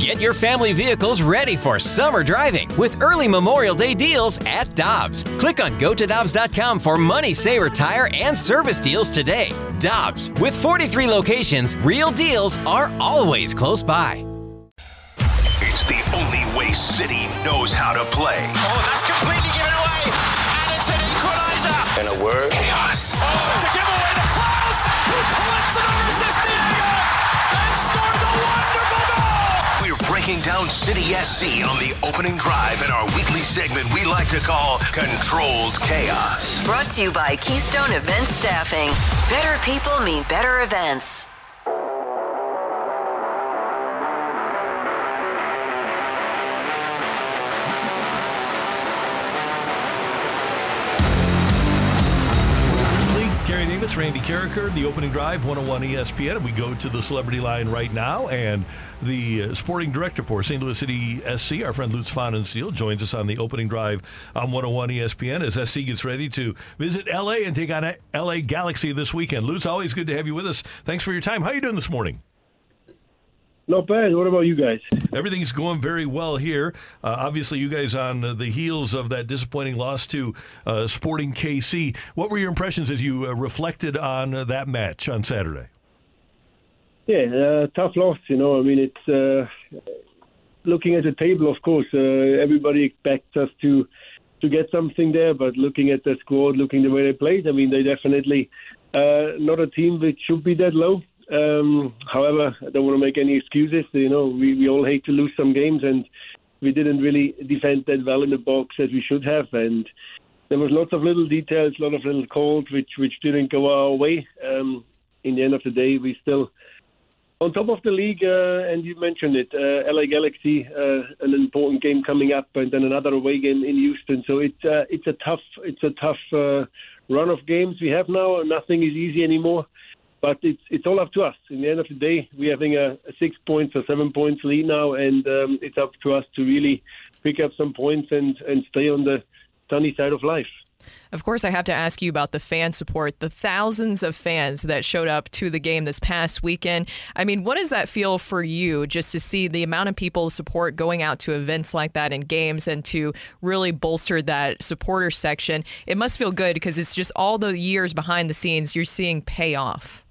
Get your family vehicles ready for summer driving with early Memorial Day deals at Dobbs. Click on gotodobbs.com for money saver tire and service deals today. Dobbs, with 43 locations, real deals are always close by. It's the only way City knows how to play. Oh, that's completely given away. City SC on the opening drive in our weekly segment we like to call Controlled Chaos. Brought to you by Keystone Event Staffing. Better people mean better events. Davis, Randy Karraker, the opening drive, 101 ESPN. We go to the celebrity line right now. And the uh, sporting director for St. Louis City SC, our friend Lutz Pfannenstiel, joins us on the opening drive on 101 ESPN as SC gets ready to visit LA and take on LA Galaxy this weekend. Lutz, always good to have you with us. Thanks for your time. How are you doing this morning? Not bad. What about you guys? Everything's going very well here. Uh, obviously, you guys on the heels of that disappointing loss to uh, Sporting KC. What were your impressions as you uh, reflected on uh, that match on Saturday? Yeah, uh, tough loss. You know, I mean, it's uh, looking at the table. Of course, everybody expects us to to get something there, but looking at the squad, looking the way they played, I mean, they definitely not a team which should be that low. Um, however, I don't want to make any excuses. You know, we, we all hate to lose some games, and we didn't really defend that well in the box as we should have. And there was lots of little details, a lot of little calls which which didn't go our way. Um, in the end of the day, we still on top of the league, uh, and you mentioned it, uh, LA Galaxy, uh, an important game coming up, and then another away game in Houston. So it's uh, it's a tough it's a tough uh, run of games we have now. Nothing is easy anymore but it's it's all up to us. In the end of the day, we're having a, a six points or seven points lead now, and um, it's up to us to really pick up some points and and stay on the sunny side of life. Of course, I have to ask you about the fan support, the thousands of fans that showed up to the game this past weekend. I mean, what does that feel for you just to see the amount of people support going out to events like that and games and to really bolster that supporter section? It must feel good because it's just all the years behind the scenes you're seeing pay off.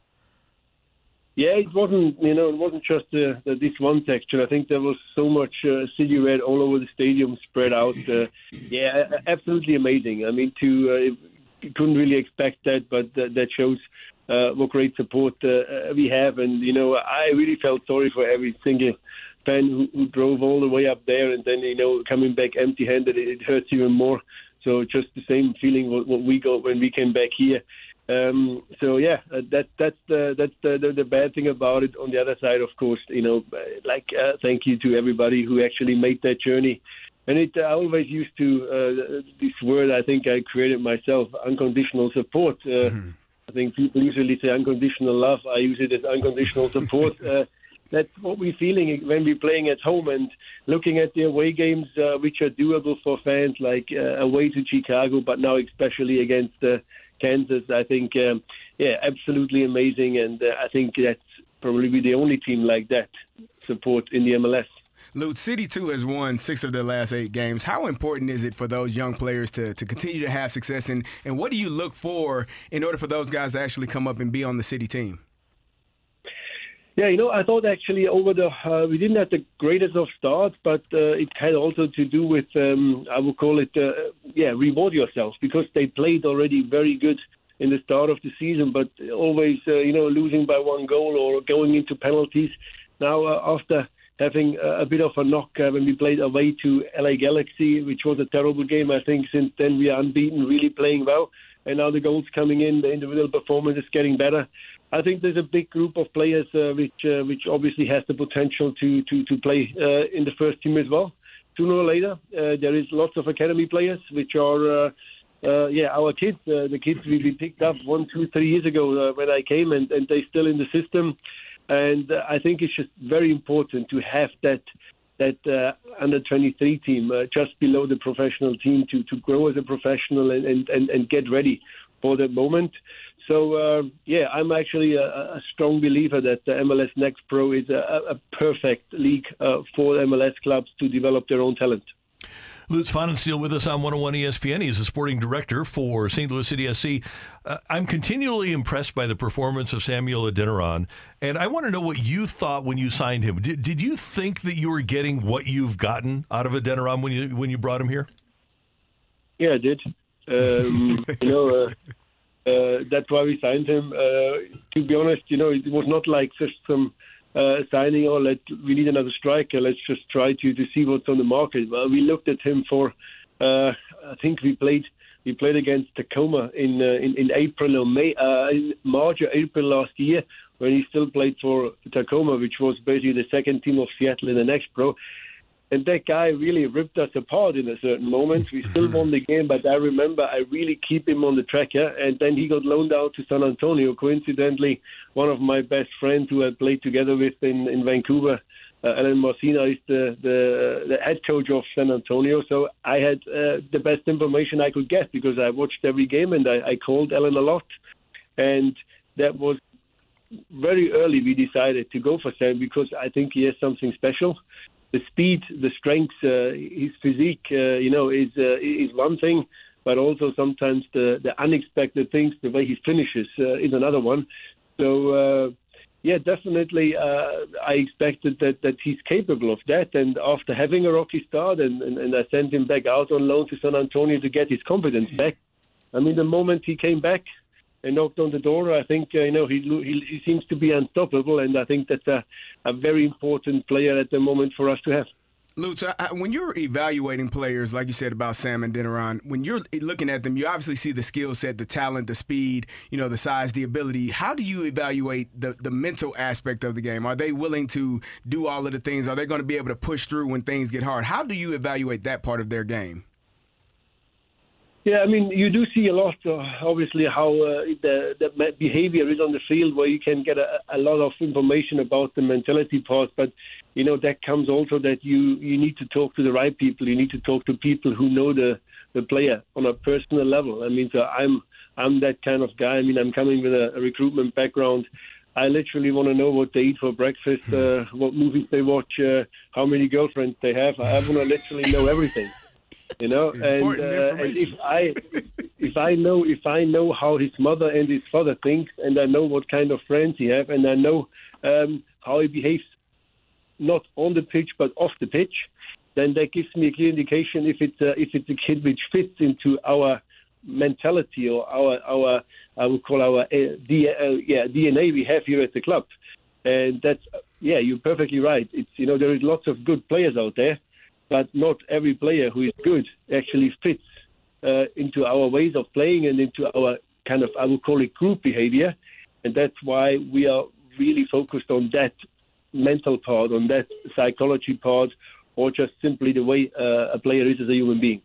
Yeah, it wasn't. You know, it wasn't just uh, this one section. I think there was so much uh, city red all over the stadium, spread out. Uh, yeah, absolutely amazing. I mean, to uh, couldn't really expect that, but that, that shows uh, what great support uh, we have. And you know, I really felt sorry for every single fan who, who drove all the way up there, and then you know, coming back empty-handed, it, it hurts even more. So just the same feeling what, what we got when we came back here. Um, so yeah, uh, that that's the that's the, the, the bad thing about it. On the other side, of course, you know, uh, like uh, thank you to everybody who actually made that journey. And it, I always used to uh, this word. I think I created myself, unconditional support. Uh, mm-hmm. I think people usually say unconditional love. I use it as unconditional support. uh, that's what we're feeling when we're playing at home and looking at the away games, uh, which are doable for fans, like uh, away to Chicago, but now especially against uh, Kansas. I think, um, yeah, absolutely amazing, and uh, I think that's probably the only team like that support in the MLS. Lutz, City 2 has won six of their last eight games. How important is it for those young players to, to continue to have success? And, and what do you look for in order for those guys to actually come up and be on the City team? Yeah, you know, I thought actually over the uh, we didn't have the greatest of starts, but uh, it had also to do with um, I would call it uh, yeah reward yourself because they played already very good in the start of the season, but always uh, you know losing by one goal or going into penalties. Now uh, after having a bit of a knock uh, when we played away to LA Galaxy, which was a terrible game, I think since then we are unbeaten, really playing well, and now the goals coming in, the individual performance is getting better. I think there's a big group of players uh, which uh, which obviously has the potential to to to play uh, in the first team as well. Sooner or later, uh, there is lots of academy players which are. Uh, uh, yeah, our kids, the kids we, picked up one, two, three years ago uh, when I came, and, and they're still in the system. And I think it's just very important to have that that uh, under 23 team uh, just below the professional team to, to grow as a professional and, and, and, and get ready for that moment. So uh, yeah, I'm actually a, a, strong believer that the MLS Next Pro is a, a perfect league uh, for MLS clubs to develop their own talent. Lutz Pfannenstiel with us on 101 ESPN. He's a sporting director for St. Louis City SC. Uh, I'm continually impressed by the performance of Samuel Adeniran, and I want to know what you thought when you signed him. Did, did you think that you were getting what you've gotten out of Adeniran when you when you brought him here? Yeah, I did. Um, you know, uh, that's why we signed him. Uh, to be honest, you know, it was not like just some uh, signing, or oh, let we need another striker. Let's just try to to see what's on the market. Well, we looked at him for. Uh, I think we played we played against Tacoma in uh, in, in April or May, uh, in March or April last year when he still played for Tacoma, which was basically the second team of Seattle in the next pro and that guy really ripped us apart in a certain moment. We still won the game, but I remember I really keep him on the tracker. And then he got loaned out to San Antonio. Coincidentally, one of my best friends who I played together with in, in Vancouver, uh, Alen Marcina, is the, the, the head coach of San Antonio. So I had uh, the best information I could get because I watched every game and I, I called Alan a lot. And that was very early we decided to go for Sam because I think he has something special the speed, the strength, uh, his physique, uh, you know, is uh, is one thing, but also sometimes the the unexpected things, the way he finishes, uh, is another one. So. Uh, yeah, definitely. Uh, I expected that, that he's capable of that. And after having a rocky start, and, and, and I sent him back out on loan to San Antonio to get his confidence back. I mean, the moment he came back, and knocked on the door. I think uh, you know he, he, seems to be unstoppable, and I think that's a, a very important player at the moment for us to have. Lutz, when you're evaluating players, like you said about Sam Adeniran, when you're looking at them, you obviously see the skill set, the talent, the speed, you know, the size, the ability. How do you evaluate the, the mental aspect of the game? Are they willing to do all of the things? Are they going to be able to push through when things get hard? How do you evaluate that part of their game? Yeah, I mean, you do see a lot, uh, obviously, how uh, the, the behavior is on the field where you can get a, a lot of information about the mentality part. But, you know, that comes also that you, you need to talk to the right people. You need to talk to people who know the, the player on a personal level. I mean, so I'm, I'm that kind of guy. I mean, I'm coming with a, a recruitment background. I literally want to know what they eat for breakfast, uh, what movies they watch, uh, how many girlfriends they have. I want to literally know everything you know and, uh, and if i if i know if i know how his mother and his father think and i know what kind of friends he have and i know um, how he behaves not on the pitch but off the pitch then that gives me a clear indication if it's a, if it's a kid which fits into our mentality or our our I would call our uh, D, uh, yeah DNA we have here at the club, and that's yeah you're perfectly right. It's you know there is lots of good players out there, but not every player who is good actually fits uh, into our ways of playing and into our kind of I would call it group behavior, and that's why we are really focused on that mental part, on that psychology part, or just simply the way uh, a player is as a human being.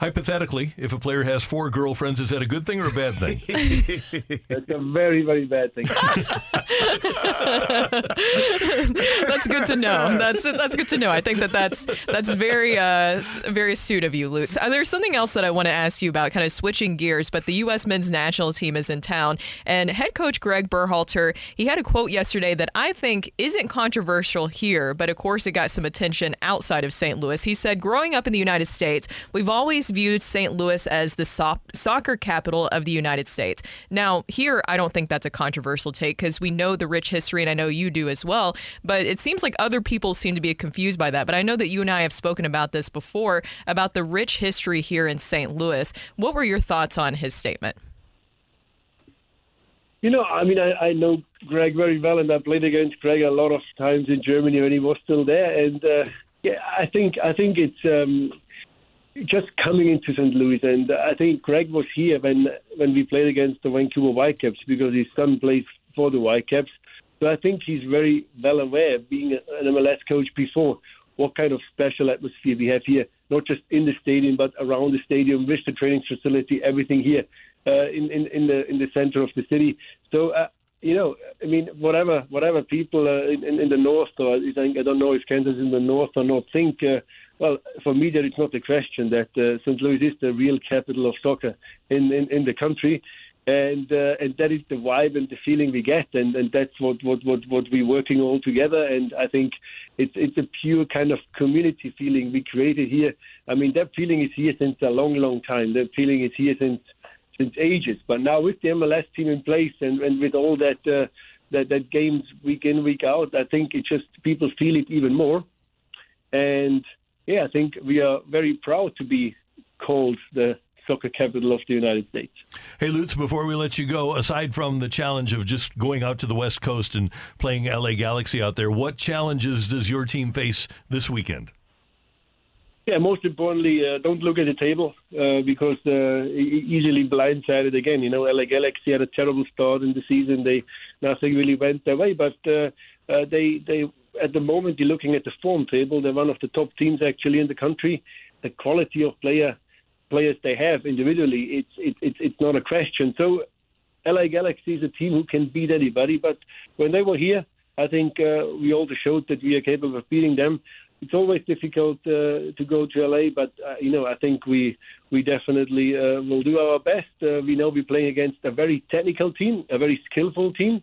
Hypothetically, if a player has four girlfriends, is that a good thing or a bad thing? That's a very, very bad thing. that's good to know. That's that's good to know. I think that that's that's very uh, very astute of you, Lutz. Uh, there's something else that I want to ask you about, kind of switching gears. But the U.S. men's national team is in town, and head coach Gregg Berhalter he had a quote yesterday that I think isn't controversial here, but of course it got some attention outside of St. Louis. He said, "Growing up in the United States, we've always viewed St. Louis as the so- soccer capital of the United States. Now, here, I don't think that's a controversial take because we know the rich history, and I know you do as well. But it seems like other people seem to be confused by that. But I know that you and I have spoken about this before about the rich history here in St. Louis. What were your thoughts on his statement? You know, I mean, I, I know Gregg very well, and I played against Gregg a lot of times in Germany when he was still there. And uh, yeah, I think I think it's um, just coming into St. Louis, and I think Gregg was here when when we played against the Vancouver Whitecaps because his son plays for the Whitecaps. So I think he's very well aware, being an MLS coach before, what kind of special atmosphere we have here, not just in the stadium but around the stadium, with the training facility, everything here uh, in, in in the in the center of the city. So. Uh, you know, I mean, whatever, whatever people uh, in, in the north, or I think I don't know if Kansas in the north or not, think uh, well, for me, there is not a question that uh, St. Louis is the real capital of soccer in, in, in the country. And uh, and that is the vibe and the feeling we get, and, and that's what, what, what, what we're working all together. And I think it's it's a pure kind of community feeling we created here. I mean, that feeling is here since a long, long time. That feeling is here since since ages. But now with the MLS team in place and, and with all that uh, that that games week in week out, I think it just people feel it even more. And yeah, I think we are very proud to be called the soccer capital of the United States. Hey, Lutz, before we let you go, aside from the challenge of just going out to the West Coast and playing LA Galaxy out there, what challenges does your team face this weekend? Yeah, most importantly, uh, don't look at the table uh, because uh, easily blindsided again. You know, LA Galaxy had a terrible start in the season. They nothing really went their way, but uh, uh, they they at the moment you're looking at the form table. They're one of the top teams actually in the country. The quality of player players they have individually, it's it's it's not a question. So, LA Galaxy is a team who can beat anybody. But when they were here, I think uh, we also showed that we are capable of beating them. It's always difficult uh, to go to LA, but uh, you know I think we we definitely uh, will do our best. Uh, we know we're playing against a very technical team, a very skillful team,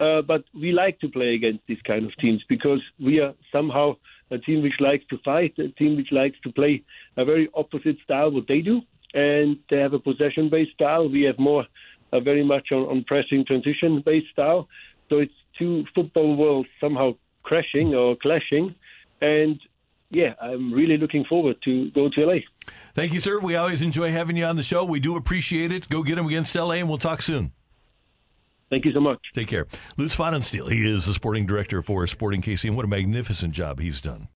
uh, but we like to play against these kind of teams because we are somehow a team which likes to fight, a team which likes to play a very opposite style what they do, and they have a possession-based style. We have more, uh, very much on, on pressing transition-based style. So it's two football worlds somehow crashing or clashing, and yeah, I'm really looking forward to go to LA. Thank you, sir. We always enjoy having you on the show. We do appreciate it. Go get them against LA, and we'll talk soon. Thank you so much. Take care. Lutz Pfannenstiel, he is the sporting director for Sporting KC, and what a magnificent job he's done.